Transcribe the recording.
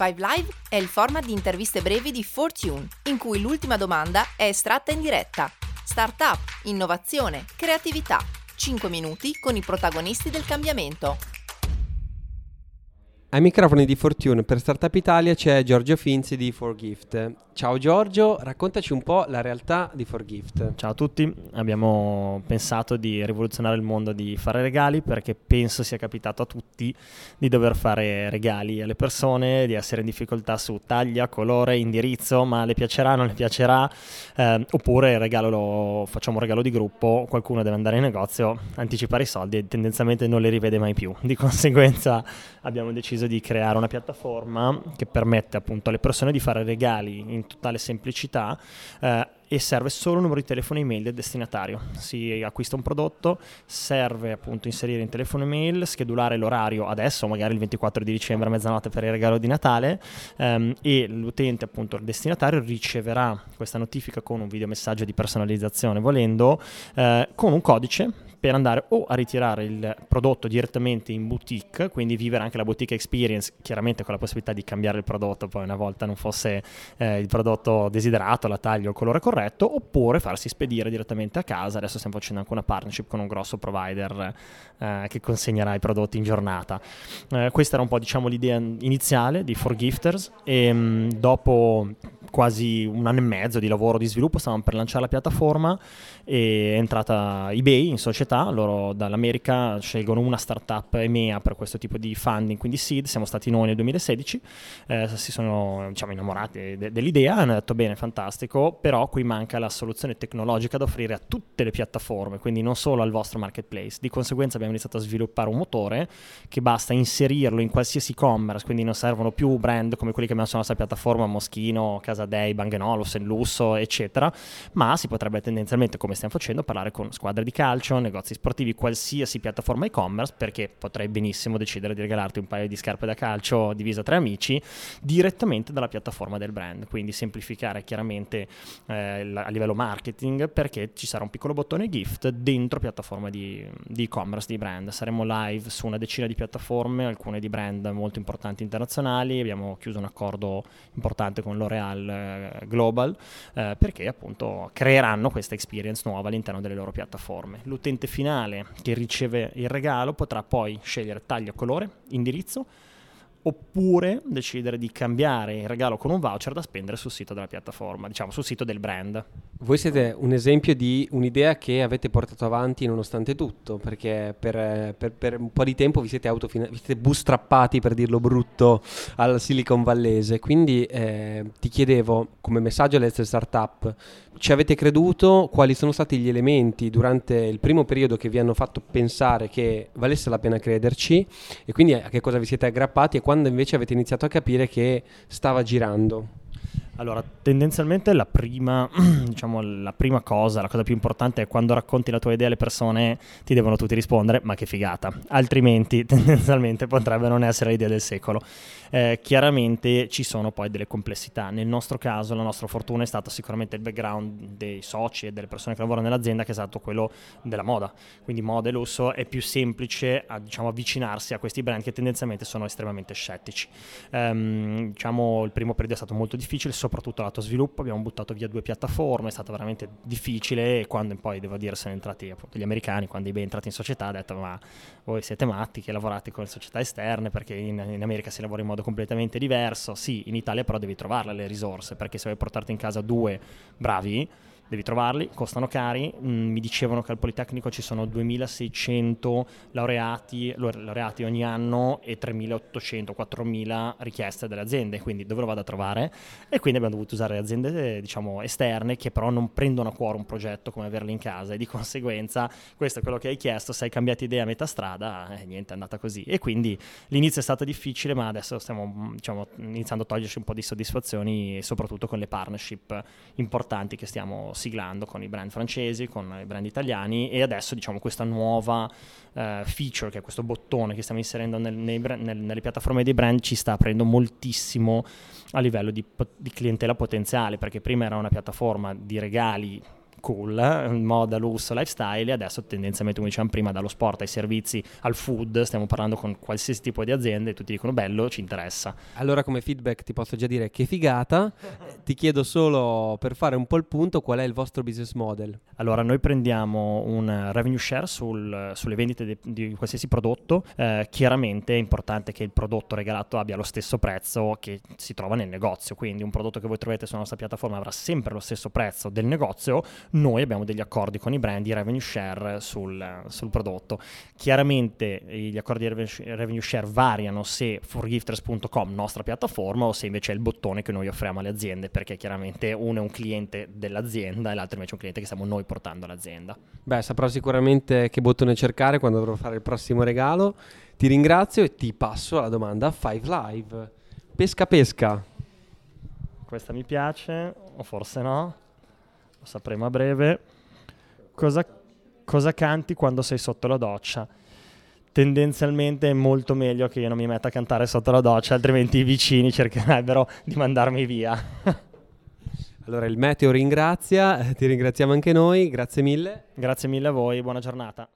5 Live è il format di interviste brevi di Fortune, in cui l'ultima domanda è estratta in diretta. Startup, innovazione, creatività. 5 minuti con i protagonisti del cambiamento. Ai microfoni di Fortune per Startup Italia c'è Giorgio Finzi di Forgift. Ciao Giorgio, raccontaci un po' la realtà di Forgift. Ciao a tutti, abbiamo pensato di rivoluzionare il mondo di fare regali perché penso sia capitato a tutti di dover fare regali alle persone, di essere in difficoltà su taglia, colore, indirizzo, ma le piacerà, non le piacerà, eh, oppure lo, facciamo un regalo di gruppo, qualcuno deve andare in negozio, anticipare i soldi e tendenzialmente non li rivede mai più. Di conseguenza abbiamo deciso di creare una piattaforma che permette appunto alle persone di fare regali in totale semplicità eh, e serve solo il numero di telefono e email del destinatario. Si acquista un prodotto, serve appunto inserire in telefono e mail, schedulare l'orario adesso, magari il 24 di dicembre a mezzanotte per il regalo di Natale ehm, e l'utente appunto il destinatario riceverà questa notifica con un videomessaggio di personalizzazione volendo eh, con un codice per andare o a ritirare il prodotto direttamente in boutique, quindi vivere anche la boutique experience, chiaramente con la possibilità di cambiare il prodotto poi una volta non fosse eh, il prodotto desiderato, la taglia o il colore corretto, oppure farsi spedire direttamente a casa. Adesso stiamo facendo anche una partnership con un grosso provider eh, che consegnerà i prodotti in giornata. Eh, questa era un po' diciamo l'idea iniziale di Forgifters e mh, mm, dopo quasi un anno e mezzo di lavoro di sviluppo, stavamo per lanciare la piattaforma e è entrata eBay in società, loro dall'America scelgono una startup EMEA per questo tipo di funding, quindi seed, siamo stati noi nel 2016, eh, si sono diciamo, innamorati de- dell'idea, hanno detto bene, fantastico, però qui manca la soluzione tecnologica da offrire a tutte le piattaforme, quindi non solo al vostro marketplace, di conseguenza abbiamo iniziato a sviluppare un motore che basta inserirlo in qualsiasi e-commerce, quindi non servono più brand come quelli che abbiamo sulla nostra piattaforma, Moschino, Casa Casadei, Bang Olufsen, Lusso, eccetera, ma si potrebbe tendenzialmente, come stiamo facendo, parlare con squadre di calcio, negozi sportivi, qualsiasi piattaforma e-commerce, perché potrei benissimo decidere di regalarti un paio di scarpe da calcio divisa tra amici direttamente dalla piattaforma del brand, quindi semplificare chiaramente eh, a livello marketing perché ci sarà un piccolo bottone gift dentro piattaforma di, di e-commerce di brand. Saremo live su una decina di piattaforme, alcune di brand molto importanti internazionali, abbiamo chiuso un accordo importante con L'Oreal eh, global eh, perché appunto creeranno questa experience nuova all'interno delle loro piattaforme. L'utente finale che riceve il regalo potrà poi scegliere taglio, colore, indirizzo oppure decidere di cambiare il regalo con un voucher da spendere sul sito della piattaforma, diciamo sul sito del brand. Voi siete un esempio di un'idea che avete portato avanti nonostante tutto, perché per, per, per un po' di tempo vi siete, autofina- vi siete bootstrappati, per dirlo brutto, al Silicon Vallese. Quindi eh, ti chiedevo, come messaggio alle startup, ci avete creduto? Quali sono stati gli elementi durante il primo periodo che vi hanno fatto pensare che valesse la pena crederci? E quindi a che cosa vi siete aggrappati e quando invece avete iniziato a capire che stava girando? Allora, tendenzialmente la prima, diciamo, la prima cosa, la cosa più importante è quando racconti la tua idea alle persone ti devono tutti rispondere, ma che figata. Altrimenti, tendenzialmente, potrebbe non essere l'idea del secolo. Eh, chiaramente ci sono poi delle complessità. Nel nostro caso, la nostra fortuna è stata sicuramente il background dei soci e delle persone che lavorano nell'azienda, che è stato quello della moda. Quindi moda e lusso è più semplice a, diciamo, avvicinarsi a questi brand che tendenzialmente sono estremamente scettici. Um, diciamo, il primo periodo è stato molto difficile, soprattutto lato sviluppo, abbiamo buttato via due piattaforme, è stato veramente difficile e quando poi devo dire sono entrati appunto gli americani, quando i ben entrati in società, ha detto ma voi siete matti che lavorate con società esterne perché in, in, America si lavora in modo completamente diverso, sì, in Italia però devi trovarle le risorse perché se vuoi portarti in casa due bravi devi trovarli, costano cari, mm, mi dicevano che al Politecnico ci sono 2600 laureati, laureati ogni anno e 3800, 4000 richieste dalle aziende, quindi dove lo vado a trovare? E quindi abbiamo dovuto usare aziende diciamo esterne che però non prendono a cuore un progetto come averlo in casa e di conseguenza questo è quello che hai chiesto, se hai cambiato idea a metà strada, eh, niente è andata così e quindi l'inizio è stato difficile ma adesso stiamo mm, diciamo, iniziando a toglierci un po' di soddisfazioni soprattutto con le partnership importanti che stiamo siglando con i brand francesi, con i brand italiani e adesso diciamo questa nuova uh, feature che è questo bottone che stiamo inserendo nel, brand, nel, nelle piattaforme dei brand ci sta aprendo moltissimo a livello di, di clientela potenziale perché prima era una piattaforma di regali cool, eh, moda, lusso, lifestyle e adesso tendenzialmente come dicevamo prima dallo sport ai servizi al food, stiamo parlando con qualsiasi tipo di aziende e tutti dicono bello, ci interessa. Allora come feedback ti posso già dire che figata, ti chiedo solo per fare un po' il punto qual è il vostro business model. Allora noi prendiamo un revenue share sul, sulle vendite di, di qualsiasi prodotto, eh, chiaramente è importante che il prodotto regalato abbia lo stesso prezzo che si trova nel negozio, quindi un prodotto che voi trovate sulla nostra piattaforma avrà sempre lo stesso prezzo del negozio, noi abbiamo degli accordi con i brand di revenue share sul, sul prodotto. Chiaramente gli accordi di revenue share variano se forgifters.com, nostra piattaforma, o se invece è il bottone che noi offriamo alle aziende, perché chiaramente uno è un cliente dell'azienda e l'altro invece è un cliente che stiamo noi portando all'azienda. Beh, saprò sicuramente che bottone cercare quando dovrò fare il prossimo regalo. Ti ringrazio e ti passo alla domanda 5 Live. Pesca pesca. Questa mi piace, o forse no lo sapremo a breve. Cosa, cosa canti quando sei sotto la doccia? tendenzialmente è molto meglio che io non mi metta a cantare sotto la doccia, altrimenti i vicini cercherebbero di mandarmi via. allora il meteo ringrazia, ti ringraziamo anche noi, grazie mille. Grazie mille a voi, buona giornata.